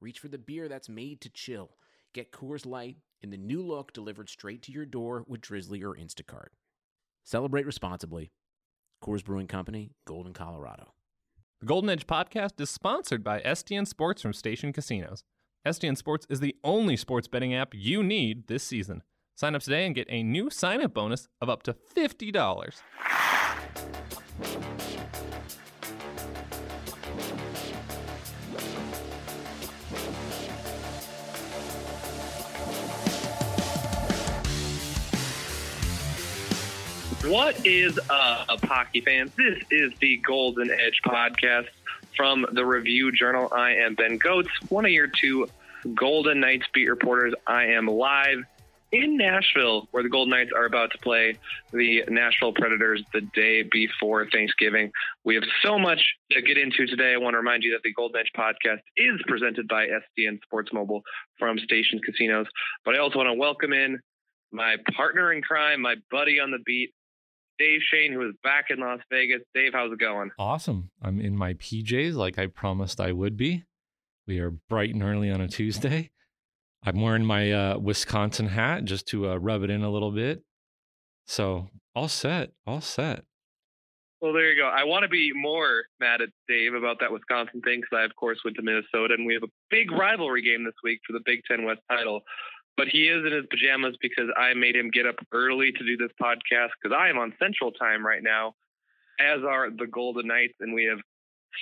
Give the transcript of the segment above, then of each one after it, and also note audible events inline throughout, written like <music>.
reach for the beer that's made to chill. Get Coors Light in the new look delivered straight to your door with Drizzly or Instacart. Celebrate responsibly. Coors Brewing Company, Golden, Colorado. The Golden Edge podcast is sponsored by STN Sports from Station Casinos. STN Sports is the only sports betting app you need this season. Sign up today and get a new sign up bonus of up to $50. What is up, hockey fans? This is the Golden Edge podcast from the Review Journal. I am Ben Gotz, one of your two Golden Knights beat reporters. I am live in Nashville, where the Golden Knights are about to play the Nashville Predators the day before Thanksgiving. We have so much to get into today. I want to remind you that the Golden Edge podcast is presented by STN Sports Mobile from Station Casinos. But I also want to welcome in my partner in crime, my buddy on the beat, Dave Schoen, who is back in Las Vegas. Dave, how's it going? Awesome. I'm in my PJs like I promised I would be. We are bright and early on a Tuesday. I'm wearing my uh, Wisconsin hat just to uh, rub it in a little bit. So all set, all set. Well, there you go. I want to be more mad at Dave about that Wisconsin thing because I, of course, went to Minnesota and we have a big rivalry game this week for the Big Ten West title but he is in his pajamas because I made him get up early to do this podcast because I am on Central Time right now, as are the Golden Knights, and we have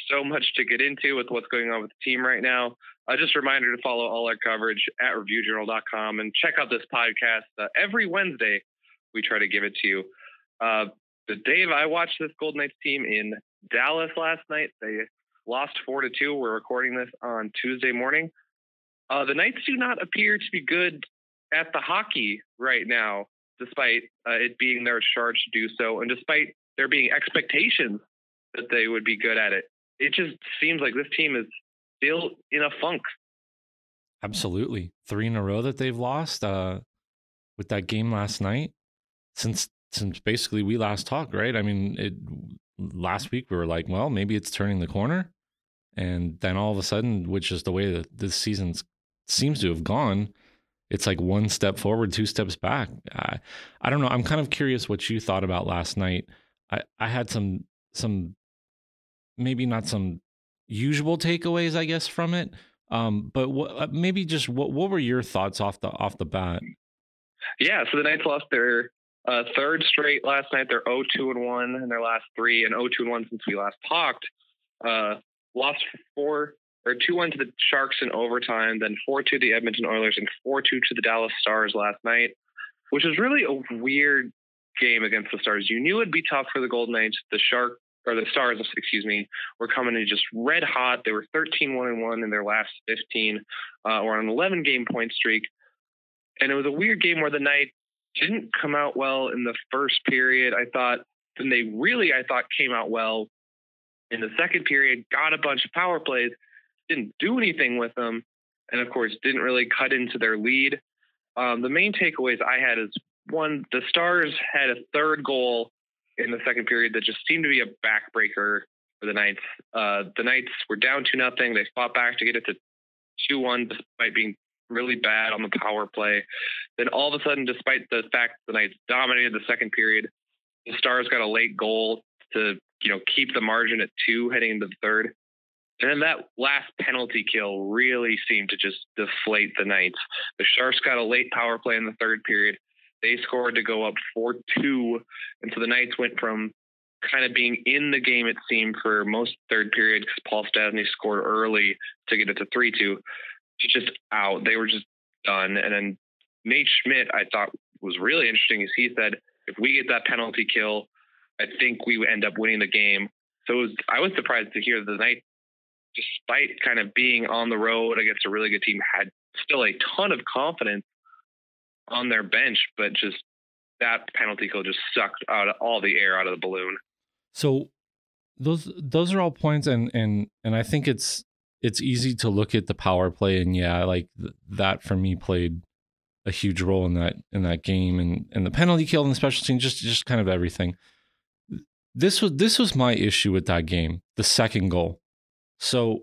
so much to get into with what's going on with the team right now. Uh, just a reminder to follow all our coverage at reviewjournal.com and check out this podcast uh, every Wednesday. We try to give it to you. Uh, Dave, I watched this Golden Knights team in Dallas last night. They lost four to two. We're recording this on Tuesday morning. Uh, the Knights do not appear to be good at the hockey right now, despite uh, it being their charge to do so, and despite there being expectations that they would be good at it. It just seems like this team is still in a funk. Absolutely, three in a row that they've lost uh, with that game last night. Since since basically we last talked, right? I mean, it last week we were like, well, maybe it's turning the corner, and then all of a sudden, which is the way that this season seems to have gone. It's like one step forward, two steps back. I, I don't know. I'm kind of curious what you thought about last night. I, I had some some maybe not some usual takeaways, I guess, from it. Um, but what, uh, maybe just what what were your thoughts off the off the bat? Yeah, so the Knights lost their uh, third straight last night. They're 0 2 and 1 in their last three, and 0 2 and 1 since we last talked. Uh, lost four or 2 1 to the Sharks in overtime, then 4 2 to the Edmonton Oilers, and 4 2 to the Dallas Stars last night, which was really a weird game against the Stars. You knew it'd be tough for the Golden Knights. The Shark or the Stars, excuse me, were coming in just red hot. They were 13 1 and 1 in their last 15, uh, or an 11 game point streak. And it was a weird game where the Knights didn't come out well in the first period. I thought, then they really, I thought, came out well in the second period, got a bunch of power plays, didn't do anything with them, and of course didn't really cut into their lead. Um, the main takeaways I had is one: the Stars had a third goal in the second period that just seemed to be a backbreaker for the Knights. Uh, the Knights were down two nothing. They fought back to get it to two one, despite being really bad on the power play. Then all of a sudden, despite the fact the Knights dominated the second period, the Stars got a late goal to you know keep the margin at two heading into the third. And then that last penalty kill really seemed to just deflate the Knights. The Sharks got a late power play in the third period. They scored to go up 4 2. And so the Knights went from kind of being in the game, it seemed, for most third period because Paul Stastny scored early to get it to 3 2 to just out. They were just done. And then Nate Schmidt, I thought was really interesting, is he said, if we get that penalty kill, I think we end up winning the game. So was, I was surprised to hear the Knights despite kind of being on the road against a really good team, had still a ton of confidence on their bench, but just that penalty kill just sucked out all the air out of the balloon. So those those are all points, and and and I think it's it's easy to look at the power play, and yeah, like th- that for me played a huge role in that in that game, and and the penalty kill and the special team, just just kind of everything. This was this was my issue with that game, the second goal. So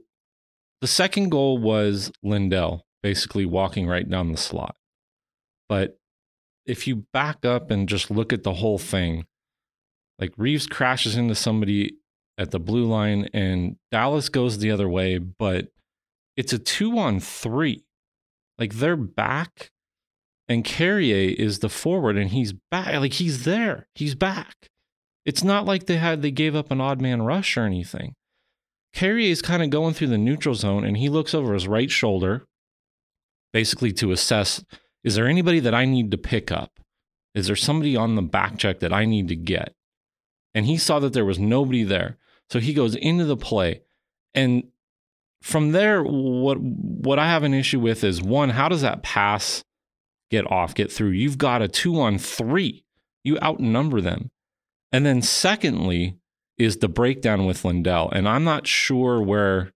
the second goal was Lindell basically walking right down the slot. But if you back up and just look at the whole thing, like Reaves crashes into somebody at the blue line and Dallas goes the other way, but it's a two on three. Like they're back and Carrier is the forward and he's back. Like he's there. He's back. It's not like they had they gave up an odd man rush or anything. Carrier is kind of going through the neutral zone and he looks over his right shoulder basically to assess is there anybody that I need to pick up? Is there somebody on the back check that I need to get? And he saw that there was nobody there. So he goes into the play. And from there, what what I have an issue with is one, how does that pass get off, get through? You've got a two on three. You outnumber them. And then secondly, is the breakdown with Lindell. And I'm not sure where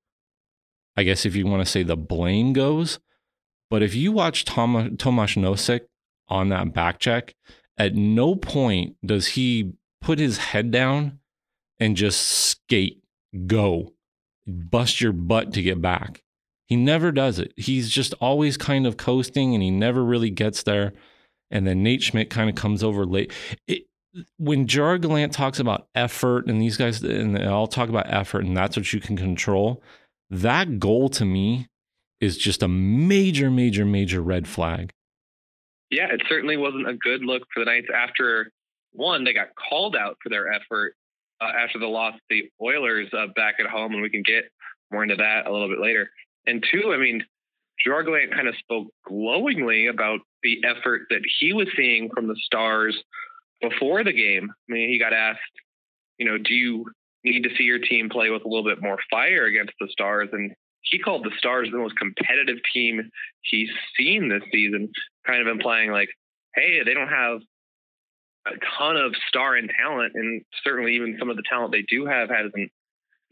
I guess if you want to say the blame goes, but if you watch Tom, Tomas Nosek on that back check, at no point does he put his head down and just skate, go, bust your butt to get back. He never does it. He's just always kind of coasting and he never really gets there. And then Nate Schmidt kind of comes over late. It, when Gerard Gallant talks about effort and these guys, and they all talk about effort and that's what you can control, that goal to me is just a major, major, major red flag. Yeah, it certainly wasn't a good look for the Knights after one, they got called out for their effort uh, after the loss to the Oilers uh, back at home, and we can get more into that a little bit later. And two, I mean, Gallant kind of spoke glowingly about the effort that he was seeing from the Stars before the game. I mean, he got asked, you know, do you need to see your team play with a little bit more fire against the Stars? And he called the Stars the most competitive team he's seen this season, kind of implying like, hey, they don't have a ton of star and talent, and certainly even some of the talent they do have hasn't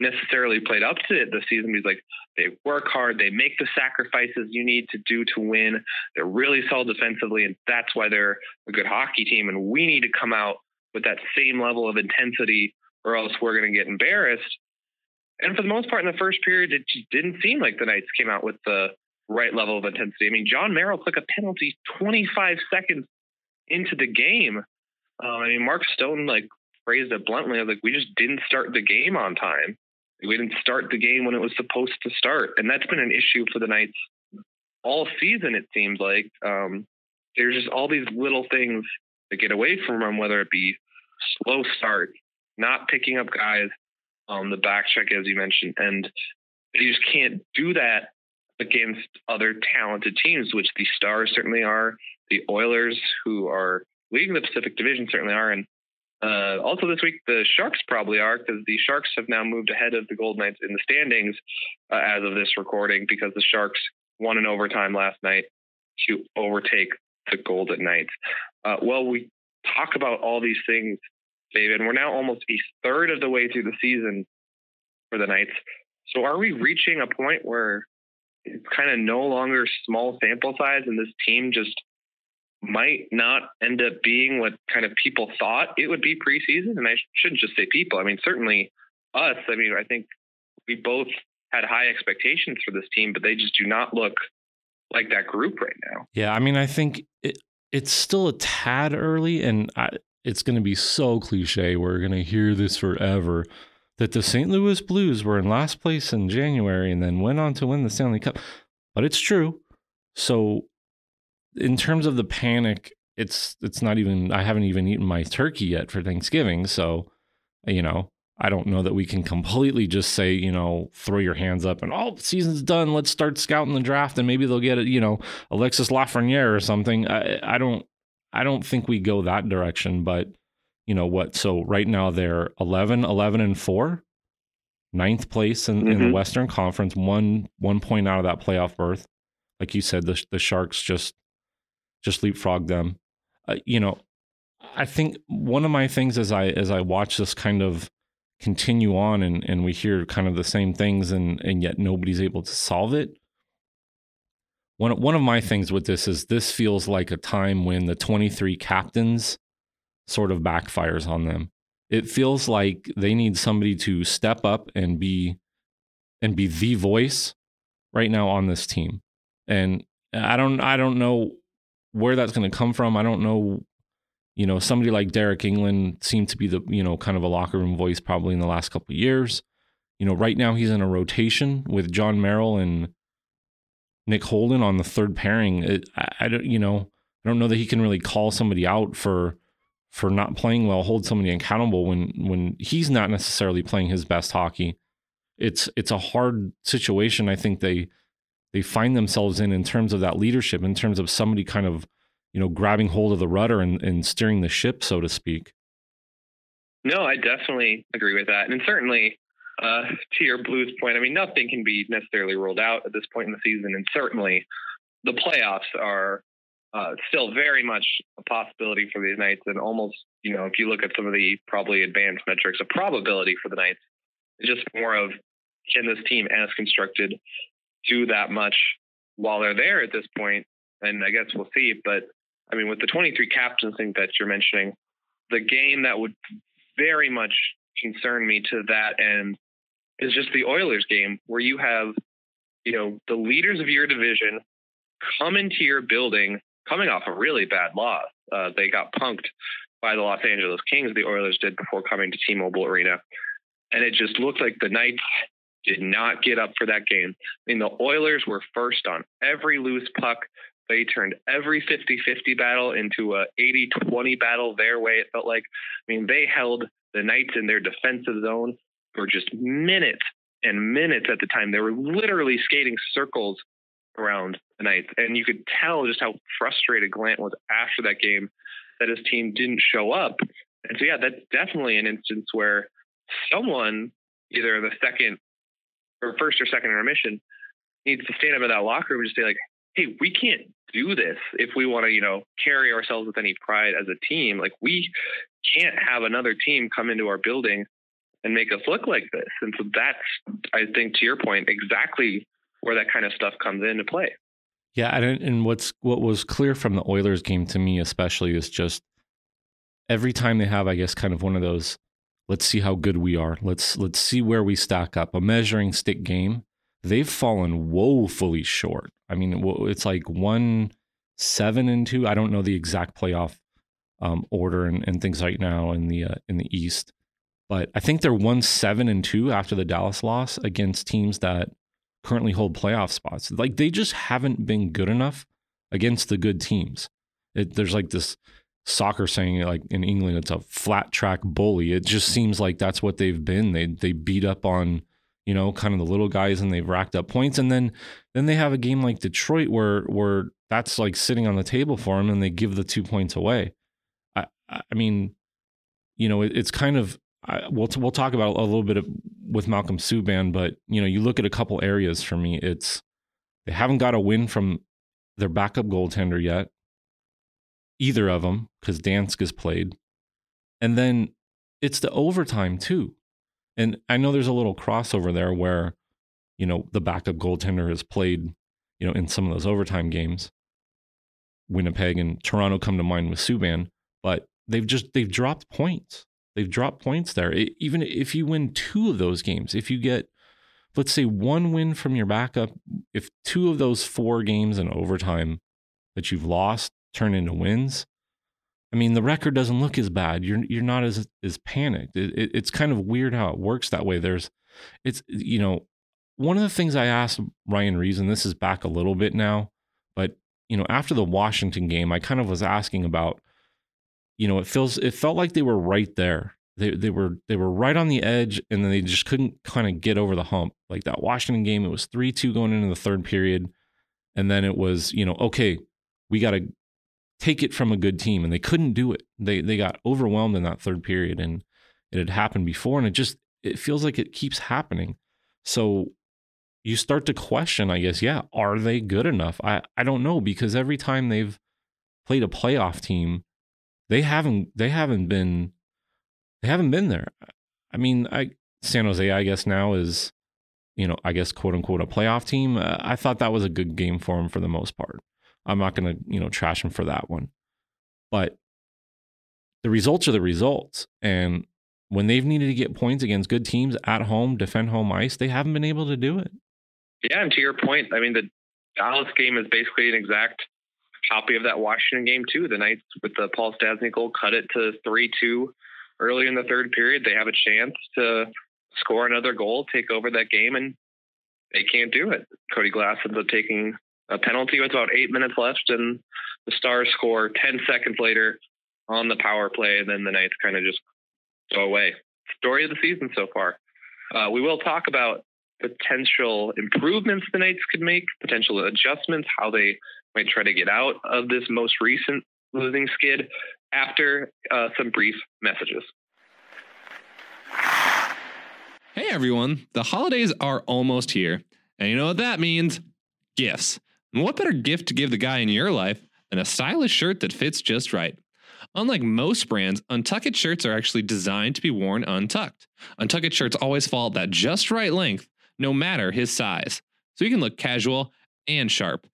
necessarily played up to it this season. He's like, they work hard, they make the sacrifices you need to do to win. They're really solid defensively, and that's why they're a good hockey team. And we need to come out with that same level of intensity, or else we're going to get embarrassed. And for the most part, in the first period, it just didn't seem like the Knights came out with the right level of intensity. I mean, Jon Merrill took a penalty 25 seconds into the game. Uh, I mean, Mark Stone like phrased it bluntly, like we just didn't start the game on time. We didn't start the game when it was supposed to start, and that's been an issue for the Knights all season. It seems like um, there's just all these little things that get away from them, whether it be slow start, not picking up guys um, the back check, as you mentioned, and you just can't do that against other talented teams, which the Stars certainly are. The Oilers, who are leading the Pacific Division, certainly are, and uh, also this week the Sharks probably are because the Sharks have now moved ahead of the Golden Knights in the standings uh, as of this recording because the Sharks won in overtime last night to overtake the Golden Knights. Uh, well, we talk about all these things David. We're now almost a third of the way through the season for the Knights. So are we reaching a point where it's kind of no longer small sample size and this team just might not end up being what kind of people thought it would be preseason? And I shouldn't just say people. I mean, certainly us. I mean, I think we both had high expectations for this team, but they just do not look like that group right now. Yeah, I mean, I think it, it's still a tad early, and I, it's going to be so cliche. We're going to hear this forever that the St. Louis Blues were in last place in January and then went on to win the Stanley Cup. But it's true. So, in terms of the panic, it's it's not even. I haven't even eaten my turkey yet for Thanksgiving. So, you know, I don't know that we can completely just say, you know, throw your hands up and oh, season's done. Let's start scouting the draft and maybe they'll get it, you know, Alexis Lafreniere or something. I, I don't I don't think we go that direction, but you know what? So right now they're 11, 11 and 4. ninth place in, in the mm-hmm. Western Conference, one one point out of that playoff berth. Like you said, the the Sharks just just leapfrog them. Uh, you know, I think one of my things as I as I watch this kind of continue on and, and we hear kind of the same things and and yet nobody's able to solve it. One one of my things with this is this feels like a time when the 23 captains sort of backfires on them. It feels like they need somebody to step up and be and be the voice right now on this team. And I don't I don't know where that's going to come from. I don't know you know, somebody like Deryk Engelland seemed to be the, you know, kind of a locker room voice probably in the last couple years. You know, right now he's in a rotation with Jon Merrill and Nick Holden on the third pairing. It, I, I don't, you know, I don't know that he can really call somebody out for for not playing well, hold somebody accountable when when he's not necessarily playing his best hockey. It's it's a hard situation. I think they they find themselves in in terms of that leadership, in terms of somebody kind of you know, grabbing hold of the rudder and, and steering the ship, so to speak. No, I definitely agree with that. And certainly, uh, to your Blues point, I mean, nothing can be necessarily ruled out at this point in the season. And certainly, the playoffs are uh, still very much a possibility for these Knights. And almost, you know, if you look at some of the probably advanced metrics a probability for the Knights, it's just more of can this team, as constructed, do that much while they're there at this point? And I guess we'll see. But I mean, with the 23 captains thing that you're mentioning, the game that would very much concern me to that end is just the Oilers game where you have, you know, the leaders of your division come into your building coming off a really bad loss. Uh, they got punked by the Los Angeles Kings, the Oilers did before coming to T-Mobile Arena. And it just looked like the Knights did not get up for that game. I mean, the Oilers were first on every loose puck. They turned every 50 50 battle into a 80 20 battle their way. It felt like, I mean, they held the Knights in their defensive zone for just minutes and minutes at the time. They were literally skating circles around the Knights. And you could tell just how frustrated Gallant was after that game that his team didn't show up. And so, yeah, that's definitely an instance where someone, either the second or first or second intermission, needs to stand up in that locker room and just say, like, hey, we can't do this if we want to, you know, carry ourselves with any pride as a team. Like we can't have another team come into our building and make us look like this. And so that's, I think, to your point, exactly where that kind of stuff comes into play. Yeah, and and what's what was clear from the Oilers game to me, especially, is just every time they have, I guess, kind of one of those. Let's see how good we are. Let's let's see where we stack up. A measuring stick game they've fallen woefully short. I mean, it's like one seven and two. I don't know the exact playoff um, order and, and, things right now in the uh, in the East, but I think they're one seven and two after the Dallas loss against teams that currently hold playoff spots. Like they just haven't been good enough against the good teams. It, there's like this soccer saying like in England, it's a flat track bully. It just seems like that's what they've been. They they beat up on you know, kind of the little guys and they've racked up points. And then then they have a game like Detroit where where that's like sitting on the table for them and they give the two points away. I I mean, you know, it, it's kind of I, we'll we'll talk about a little bit of, with Malcolm Subban, but you know, you look at a couple areas for me. It's they haven't got a win from their backup goaltender yet, either of them, because Dansk has played, and then it's the overtime too. And I know there's a little crossover there where, you know, the backup goaltender has played, you know, in some of those overtime games. Winnipeg and Toronto come to mind with Subban, but they've just they've dropped points. They've dropped points there. It, even if you win two of those games, if you get let's say one win from your backup, if two of those four games in overtime that you've lost turn into wins, I mean, the record doesn't look as bad. You're you're not as as panicked. It, it, it's kind of weird how it works that way. There's, it's you know, one of the things I asked Ryan Reaves. this is back a little bit now, but you know, after the Washington game, I kind of was asking about, you know, it feels it felt like they were right there. They they were they were right on the edge, and then they just couldn't kind of get over the hump. Like that Washington game, it was three two going into the third period, and then it was you know okay, we got to take it from a good team, and they couldn't do it. They they got overwhelmed in that third period, and it had happened before, and it just it feels like it keeps happening. So you start to question, I guess, yeah, are they good enough? I, I don't know because every time they've played a playoff team, they haven't they haven't been they haven't been there. I mean, I San Jose, I guess now is, you know, I guess quote unquote a playoff team. Uh, I thought that was a good game for them for the most part. I'm not going to you know trash them for that one, but the results are the results, and when they've needed to get points against good teams at home, defend home ice, they haven't been able to do it. Yeah, and to your point, I mean the Dallas game is basically an exact copy of that Washington game too. The Knights with the Paul Stastny goal cut it to three two early in the third period. They have a chance to score another goal, take over that game, and they can't do it. Cody Glass ends up taking a penalty with about eight minutes left, and the Stars score ten seconds later on the power play, and then the Knights kind of just go away. Story of the season so far. Uh, we will talk about potential improvements the Knights could make, potential adjustments, how they might try to get out of this most recent losing skid after uh, some brief messages. Hey everyone, the holidays are almost here. And you know what that means? Gifts. What better gift to give the guy in your life than a stylish shirt that fits just right? Unlike most brands, Untuckit shirts are actually designed to be worn untucked. Untuckit shirts always fall at that just right length, no matter his size. So you can look casual and sharp.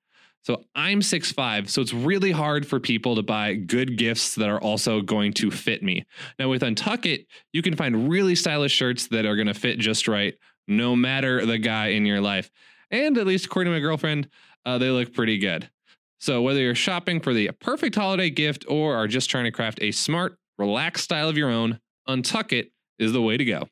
So I'm 6'5, so it's really hard for people to buy good gifts that are also going to fit me. Now, with Untuckit, you can find really stylish shirts that are going to fit just right, no matter the guy in your life. And at least according to my girlfriend, uh, they look pretty good. So, whether you're shopping for the perfect holiday gift or are just trying to craft a smart, relaxed style of your own, Untuckit is the way to go.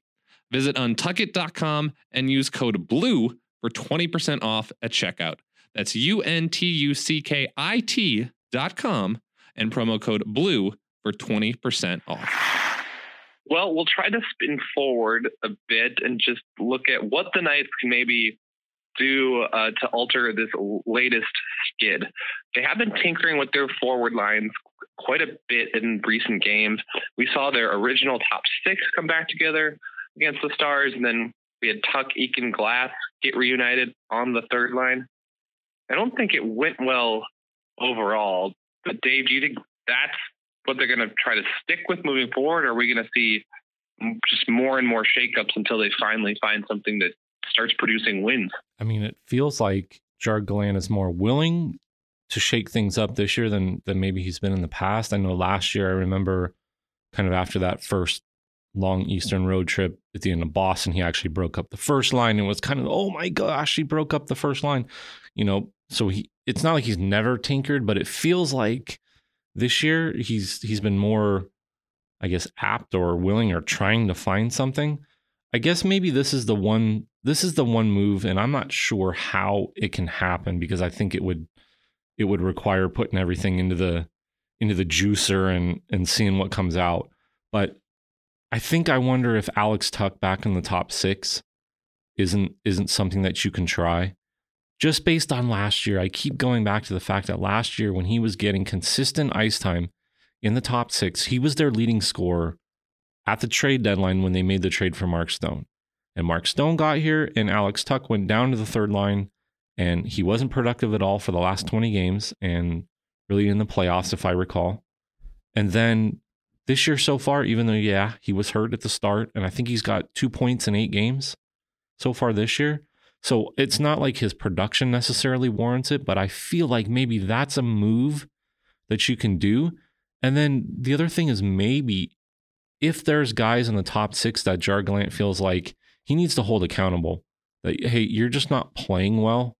Visit untuckit.com and use code BLUE for 20% off at checkout. That's U N T U C K I T dot com and promo code BLUE for 20% off. Well, we'll try to spin forward a bit and just look at what the Knights can maybe do uh, to alter this latest skid. They have been tinkering with their forward lines quite a bit in recent games. We saw their original top six come back together against the Stars, and then we had Tuch, Eakin, Glass get reunited on the third line. I don't think it went well overall. But Dave, do you think that's what they're going to try to stick with moving forward? Or are we going to see just more and more shakeups until they finally find something that starts producing wins? I mean, it feels like Gerard Gallant is more willing to shake things up this year than than maybe he's been in the past. I know last year I remember kind of after that first long Eastern road trip at the end of Boston, he actually broke up the first line and was kind of, oh my gosh, he broke up the first line. You know, so he it's not like he's never tinkered, but it feels like this year he's he's been more, I guess, apt or willing or trying to find something. I guess maybe this is the one this is the one move, and I'm not sure how it can happen because I think it would it would require putting everything into the into the juicer and and seeing what comes out. But I think I wonder if Alex Tuch back in the top six isn't isn't something that you can try. Just based on last year, I keep going back to the fact that last year when he was getting consistent ice time in the top six, he was their leading scorer at the trade deadline when they made the trade for Mark Stone. And Mark Stone got here, and Alex Tuch went down to the third line, and he wasn't productive at all for the last 20 games and really in the playoffs, if I recall. And then this year so far, even though, yeah, he was hurt at the start, and I think he's got two points in eight games so far this year. So it's not like his production necessarily warrants it, but I feel like maybe that's a move that you can do. And then the other thing is maybe if there's guys in the top six that Gerard Gallant feels like he needs to hold accountable that hey you're just not playing well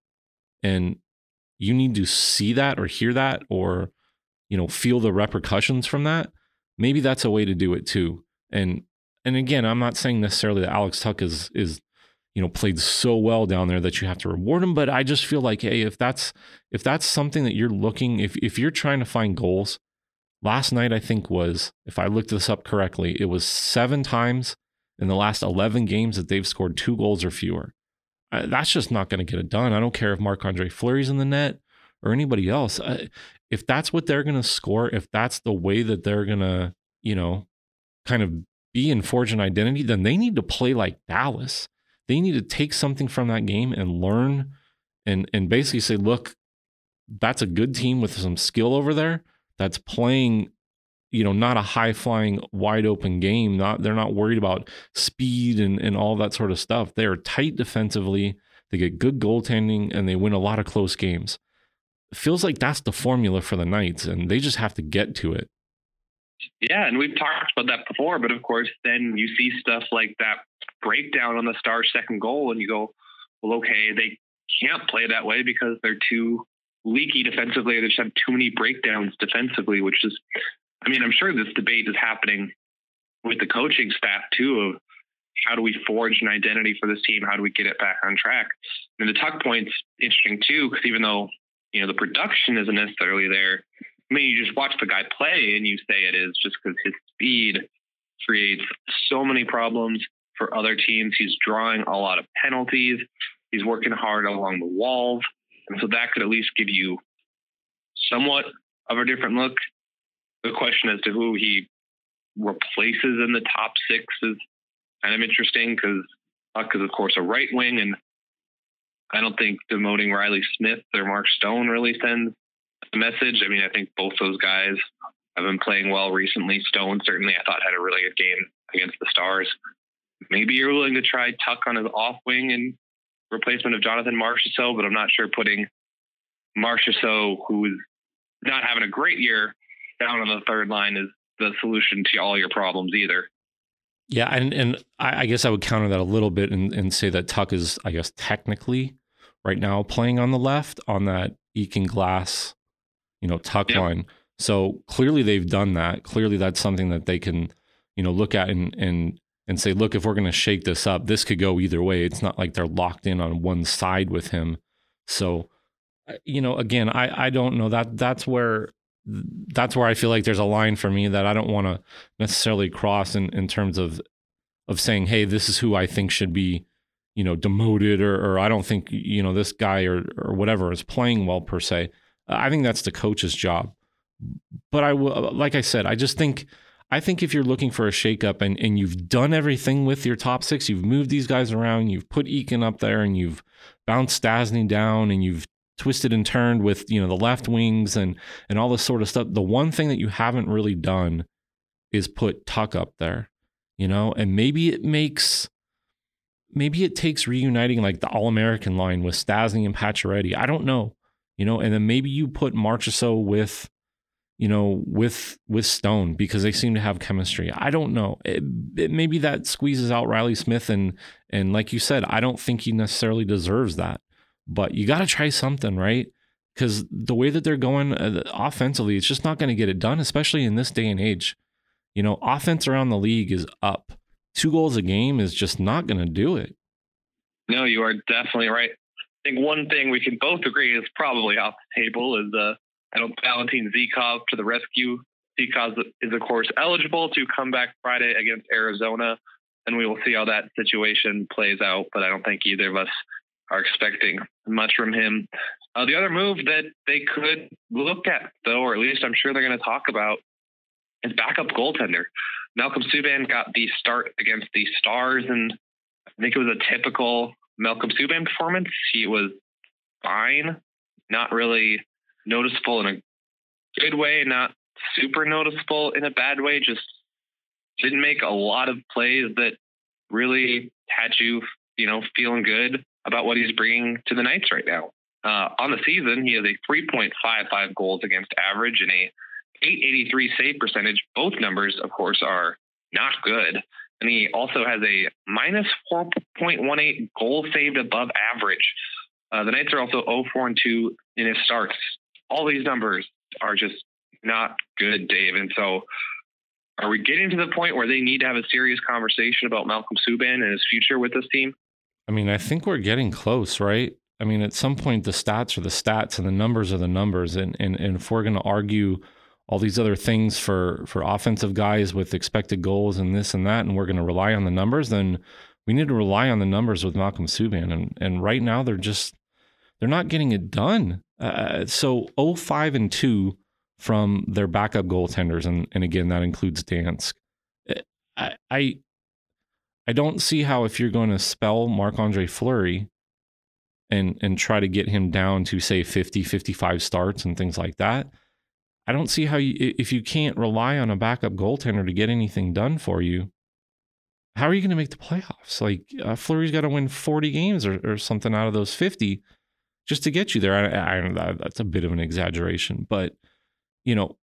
and you need to see that or hear that or you know feel the repercussions from that maybe that's a way to do it too. And and again i'm not saying necessarily that alex Tuch is is you know played so well down there that you have to reward him but i just feel like hey if that's if that's something that you're looking if if you're trying to find goals last night i think was if i looked this up correctly it was seven times in the last 11 games that they've scored two goals or fewer. Uh, that's just not going to get it done. I don't care if Marc Andre Fleury's in the net or anybody else. Uh, if that's what they're going to score, if that's the way that they're going to, you know, kind of be and forge an identity, then they need to play like Dallas. They need to take something from that game and learn and and basically say, look, that's a good team with some skill over there that's playing you know not a high flying wide open game not they're not worried about speed and and all that sort of stuff. They're tight defensively they get good goaltending and they win a lot of close games. It feels like that's the formula for the knights and they just have to get to it. Yeah and we've talked about that before but of course then you see stuff like that breakdown on the star second goal and you go well okay they can't play that way because they're too leaky defensively. They just have too many breakdowns defensively, which is, I mean, I'm sure this debate is happening with the coaching staff too of how do we forge an identity for this team? How do we get it back on track? And the Tuch point's interesting too, because even though, you know, the production isn't necessarily there, I mean, you just watch the guy play and you say it is just because his speed creates so many problems for other teams. He's drawing a lot of penalties. He's working hard along the walls. And so that could at least give you somewhat of a different look. The question as to who he replaces in the top six is kind of interesting because Tuch is, of course, a right wing. And I don't think demoting Reilly Smith or Mark Stone really sends a message. I mean, I think both those guys have been playing well recently. Stone certainly, I thought, had a really good game against the Stars. Maybe you're willing to try Tuch on his off wing and replacement of Jonathan Marchessault, but I'm not sure putting Marchessault, who is not having a great year, down on the third line is the solution to all your problems either. Yeah, and and I, guess I would counter that a little bit and, and say that Tuch is, I guess, technically right now playing on the left on that Eakin Glass, you know, Tuch yep. line. So clearly they've done that. Clearly that's something that they can, you know, look at and and and say, look, if we're going to shake this up, this could go either way. It's not like they're locked in on one side with him. So, uh, you know, again, I, I don't know that that's where that's where I feel like there's a line for me that I don't want to necessarily cross in, in terms of of saying, hey, this is who I think should be, you know, demoted or, or I don't think, you know, this guy or, or whatever is playing well per se. I think that's the coach's job. But I will, like I said, I just think I think if you're looking for a shakeup and, and you've done everything with your top six, you've moved these guys around, you've put Eakin up there, and you've bounced Stastny down, and you've twisted and turned with you know the left wings and and all this sort of stuff. The one thing that you haven't really done is put Tuch up there, you know, and maybe it makes maybe it takes reuniting like the All American line with Stastny and Pacioretty. I don't know, you know, and then maybe you put Marchessault with you know, with with Stone because they seem to have chemistry. I don't know. It, it, maybe that squeezes out Reilly Smith, and and like you said, I don't think he necessarily deserves that. But you got to try something, right? Because the way that they're going uh, offensively, it's just not going to get it done, especially in this day and age. You know, offense around the league is up. Two goals a game is just not going to do it. No, you are definitely right. I think one thing we can both agree is probably off the table is uh, I don't know Valentin Zykov to the rescue. Zykov is, of course, eligible to come back Friday against Arizona, and we will see how that situation plays out. But I don't think either of us are expecting much from him. Uh, the other move that they could look at, though, or at least I'm sure they're going to talk about, is backup goaltender. Malcolm Subban got the start against the Stars, and I think it was a typical Malcolm Subban performance. He was fine, not really noticeable in a good way, not super noticeable in a bad way. Just didn't make a lot of plays that really had you, you know, feeling good about what he's bringing to the Knights right now. Uh, on the season, he has a 3.55 goals against average and a 883 save percentage. Both numbers, of course, are not good. And he also has a minus 4.18 goal saved above average. Uh, the Knights are also 0 4 and 2 in his starts all these numbers are just not good, Dave. And so, are we getting to the point where they need to have a serious conversation about Malcolm Subban and his future with this team? I mean, I think we're getting close, right? I mean, at some point, the stats are the stats and the numbers are the numbers. And, and, and if we're going to argue all these other things for, for offensive guys with expected goals and this and that, and we're going to rely on the numbers, then we need to rely on the numbers with Malcolm Subban. And, and right now, they're just, they're not getting it done. Uh, so 05 and 2 from their backup goaltenders, and, and again, that includes Dansk. Uh, I, I I don't see how if you're going to spell Marc Andre Fleury and and try to get him down to say 50, 55 starts and things like that. I don't see how you if you can't rely on a backup goaltender to get anything done for you. How are you going to make the playoffs? Like uh, Fleury's got to win 40 games or, or something out of those 50 just to get you there. I, I, that's a bit of an exaggeration, but you know,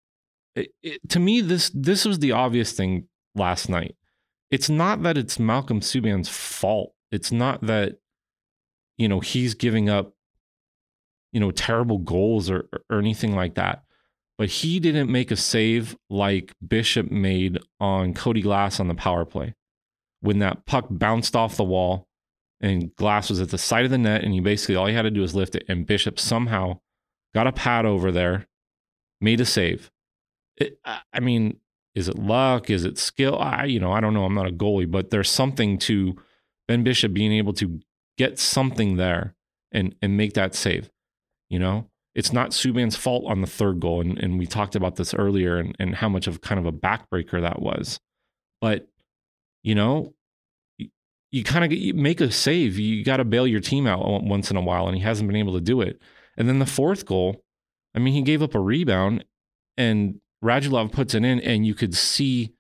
it, it, to me, this this was the obvious thing last night. It's not that it's Malcolm Subban's fault. It's not that you know he's giving up you know terrible goals or or anything like that. But he didn't make a save like Bishop made on Cody Glass on the power play when that puck bounced off the wall and Glass was at the side of the net, and he basically all he had to do was lift it, and Bishop somehow got a pad over there, made a save. It, I mean, is it luck? Is it skill? I, you know, I don't know. I'm not a goalie, but there's something to Ben Bishop being able to get something there and and make that save. You know, it's not Subban's fault on the third goal, and, and we talked about this earlier, and, and how much of kind of a backbreaker that was. But you know, you kind of make a save. You got to bail your team out once in a while, and he hasn't been able to do it. And then the fourth goal, I mean, he gave up a rebound, and Radulov puts it in, and you could see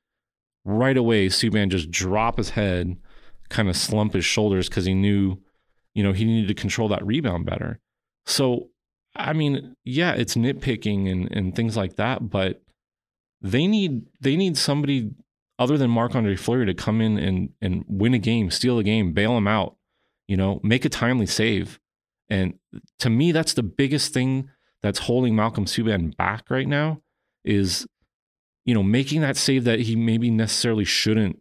right away Subban just drop his head, kind of slump his shoulders because he knew, you know, he needed to control that rebound better. So, I mean, yeah, it's nitpicking and and things like that, but they need they need somebody other than Marc Andre Fleury to come in and and win a game, steal a game, bail him out, you know, make a timely save. And to me, that's the biggest thing that's holding Malcolm Subban back right now is, you know, making that save that he maybe necessarily shouldn't.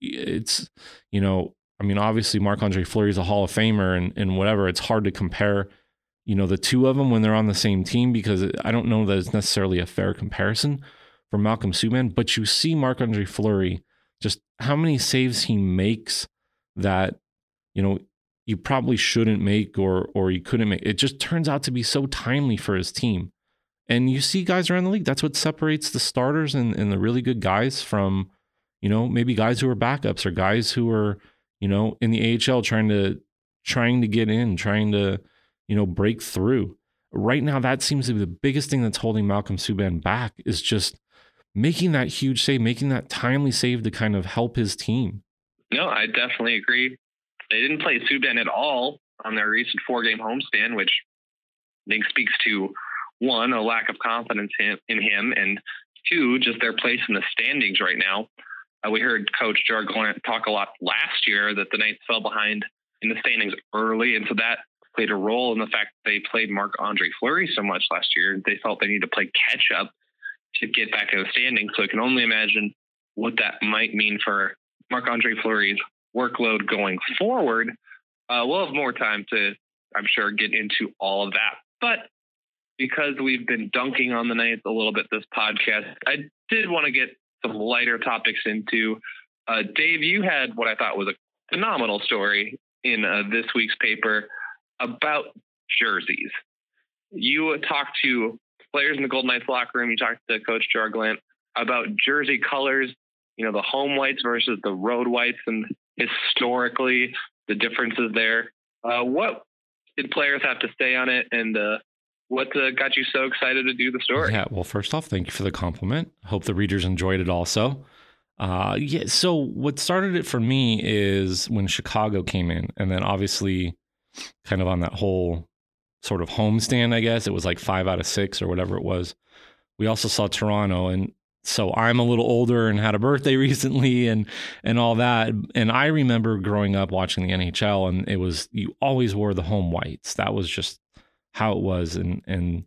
It's, you know, I mean, obviously Marc Andre Fleury is a Hall of Famer and and whatever. It's hard to compare, you know, the two of them when they're on the same team because I don't know that it's necessarily a fair comparison for Malcolm Subban, but you see Marc Andre Fleury, just how many saves he makes that, you know, you probably shouldn't make or or you couldn't make. It just turns out to be so timely for his team. And you see guys around the league. That's what separates the starters and, and the really good guys from, you know, maybe guys who are backups or guys who are, you know, in the AHL trying to trying to get in, trying to, you know, break through. Right now, that seems to be the biggest thing that's holding Malcolm Subban back is just making that huge save, making that timely save to kind of help his team. No, I definitely agree. They didn't play Subban at all on their recent four game homestand, which I think speaks to one, a lack of confidence in, him, and two, just their place in the standings right now. Uh, we heard Coach Gerard Gallant talk a lot last year that the Knights fell behind in the standings early, and so that played a role in the fact that they played Marc Andre Fleury so much last year. They felt they needed to play catch up to get back in the standings. So I can only imagine what that might mean for Marc Andre Fleury's workload going forward. Uh, we'll have more time to, I'm sure, get into all of that. But because we've been dunking on the Knights a little bit this podcast, I did want to get some lighter topics into. Uh, Dave, you had what I thought was a phenomenal story in uh, this week's paper about jerseys. You talked to players in the Golden Knights locker room. You talked to Coach Gallant about jersey colors, you know, the home whites versus the road whites, and historically the differences there. Uh, what did players have to say on it, and uh, what uh, got you so excited to do the story? Yeah, well, first off, thank you for the compliment. Hope the readers enjoyed it also. Uh, yeah, so what started it for me is when Chicago came in, and then obviously, kind of on that whole sort of homestand, I guess. It was like five out of six or whatever it was. We also saw Toronto. And so I'm a little older and had a birthday <laughs> recently and and all that. And I remember growing up watching the NHL and it was you always wore the home whites. That was just how it was. And and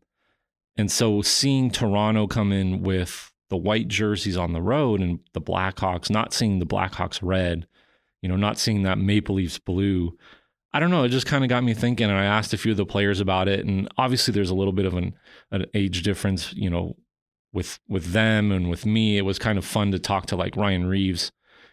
and so seeing Toronto come in with the white jerseys on the road and the Blackhawks, not seeing the Blackhawks red, you know, not seeing that Maple Leafs blue I don't know. It just kind of got me thinking, and I asked a few of the players about it. And obviously, there's a little bit of an, an age difference, you know, with with them and with me. It was kind of fun to talk to like Ryan Reaves,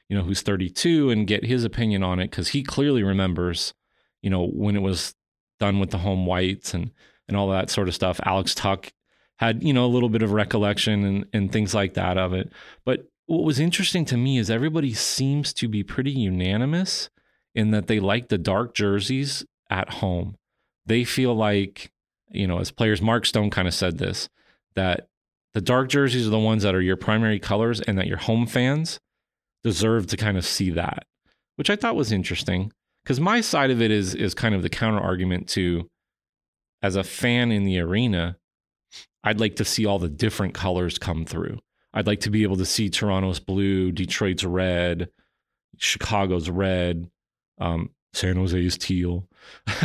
you know, who's 32, and get his opinion on it because he clearly remembers, you know, when it was done with the home whites and and all that sort of stuff. Alex Tuch had you know a little bit of recollection and and things like that of it. But what was interesting to me is everybody seems to be pretty unanimous in that they like the dark jerseys at home. They feel like, you know, as players, Mark Stone kind of said this, that the dark jerseys are the ones that are your primary colors and that your home fans deserve to kind of see that, which I thought was interesting. Because my side of it is is kind of the counter argument to as a fan in the arena, I'd like to see all the different colors come through. I'd like to be able to see Toronto's blue, Detroit's red, Chicago's red, um, San Jose's teal.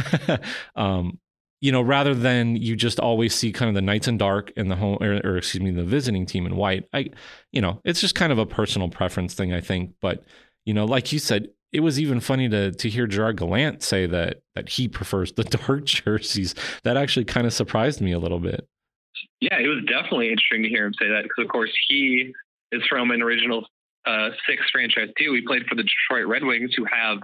<laughs> um, you know, rather than you just always see kind of the Knights in dark and the home, or, or, excuse me, the visiting team in white. I, you know, it's just kind of a personal preference thing, I think. But you know, like you said, it was even funny to to hear Gerard Gallant say that that he prefers the <laughs> dark jerseys. That actually kind of surprised me a little bit. Yeah, it was definitely interesting to hear him say that because, of course, he is from an original uh, six franchise too. He played for the Detroit Red Wings, who have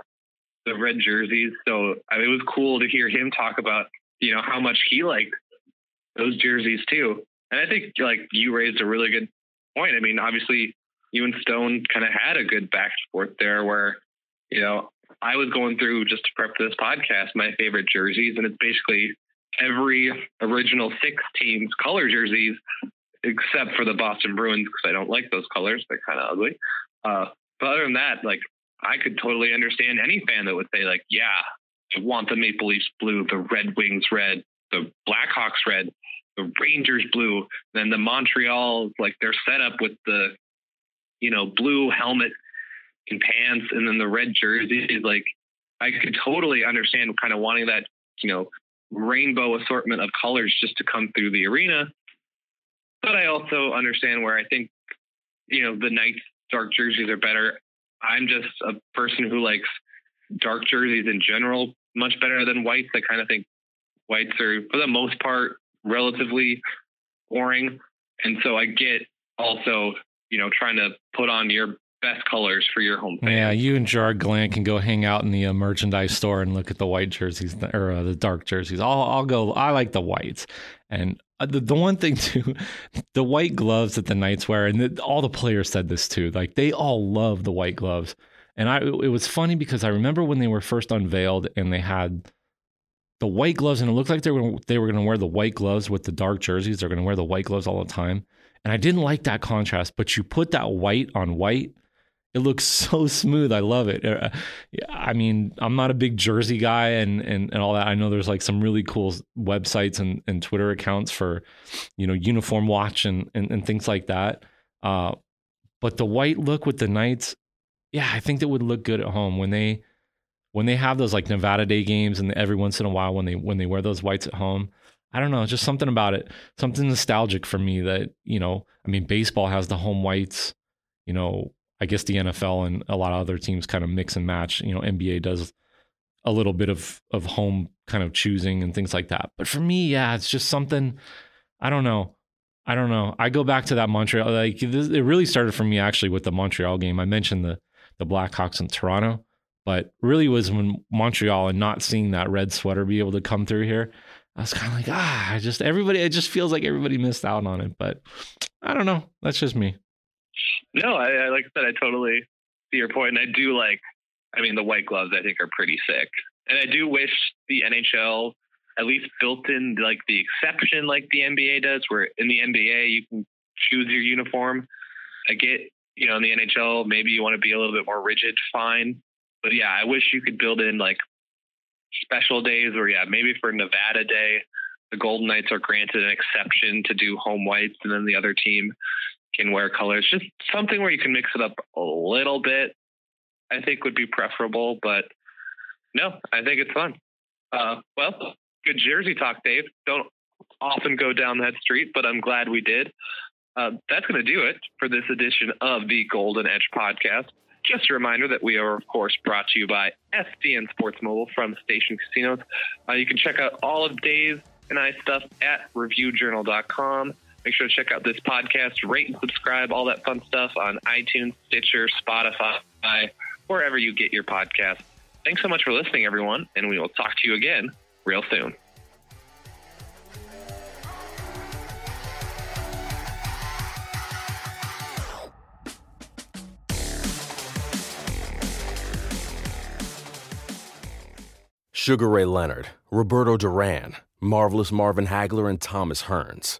the red jerseys. So I mean, it was cool to hear him talk about you know how much he liked those jerseys too. And I think like you raised a really good point. I mean, obviously, you and Stone kind of had a good back and forth there, where you know I was going through just to prep this podcast my favorite jerseys, and it's basically every original six teams color jerseys except for the Boston Bruins because I don't like those colors. They're kind of ugly. Uh, but other than that, like I could totally understand any fan that would say like, yeah, I want the Maple Leafs blue, the Red Wings red, the Blackhawks red, the Rangers blue, then the Montreal like they're set up with the you know blue helmet and pants, and then the red jersey. Is like I could totally understand kind of wanting that you know rainbow assortment of colors just to come through the arena. But I also understand where I think, you know, the Knights dark jerseys are better. I'm just a person who likes dark jerseys in general much better than whites. I kind of think whites are, for the most part, relatively boring. And so I get also, you know, trying to put on your best colors for your home fans. Yeah, you and Gerard Gallant can go hang out in the uh, merchandise store and look at the white jerseys or uh, the dark jerseys. I'll I'll go. I like the whites, and uh, the the one thing <laughs> too, the white gloves that the Knights wear, and the, all the players said this too. Like they all love the white gloves, and I it was funny because I remember when they were first unveiled and they had the white gloves, and it looked like they were they were going to wear the white gloves with the dark jerseys. They're going to wear the white gloves all the time. And I didn't like that contrast, but you put that white on white, it looks <laughs> so smooth. I love it. Uh, I mean, I'm not a big jersey guy and, and, and all that. I know there's like some really cool websites and, and Twitter accounts for, you know, uniform watch and, and, and things like that. Uh, but the white look with the Knights, yeah, I think that would look good at home when they when they have those like Nevada Day games and every once in a while when they when they wear those whites at home. I don't know, just something about it, something nostalgic for me that, you know, I mean, baseball has the home whites, you know, I guess the NFL and a lot of other teams kind of mix and match. You know, NBA does a little bit of of home kind of choosing and things like that. But for me, yeah, it's just something I don't know. I don't know. I go back to that Montreal. Like this, it really started for me actually with the Montreal game. I mentioned the the Blackhawks in Toronto, but really was when Montreal and not seeing that red sweater be able to come through here. I was kind of like, ah, I just everybody. It just feels like everybody missed out on it. But I don't know. That's just me. No, I, I like I said, I totally see your point, and I do like. I mean, the white gloves I think are pretty sick, and I do wish the NHL at least built in like the exception like the NBA does, where in the NBA you can choose your uniform. I get, you know, in the NHL maybe you want to be a little bit more rigid, fine, but yeah, I wish you could build in like special days, or yeah, maybe for Nevada Day, the Golden Knights are granted an exception to do home whites, and then the other team wear colors. Just something where you can mix it up a little bit, I think would be preferable. But no, I think it's fun. Uh, well, good jersey talk, Dave. Don't often go down that street, but I'm glad we did. Uh, that's going to do it for this edition of the Golden Edge podcast. Just a reminder that we are, of course, brought to you by STN Sports Mobile from Station Casinos. Uh, you can check out all of Dave and I stuff at reviewjournal.com. Make sure to check out this podcast, rate and subscribe, all that fun stuff on iTunes, Stitcher, Spotify, wherever you get your podcast. Thanks so much for listening, everyone, and we will talk to you again real soon. Sugar Ray Leonard, Roberto Duran, Marvelous Marvin Hagler, and Thomas Hearns.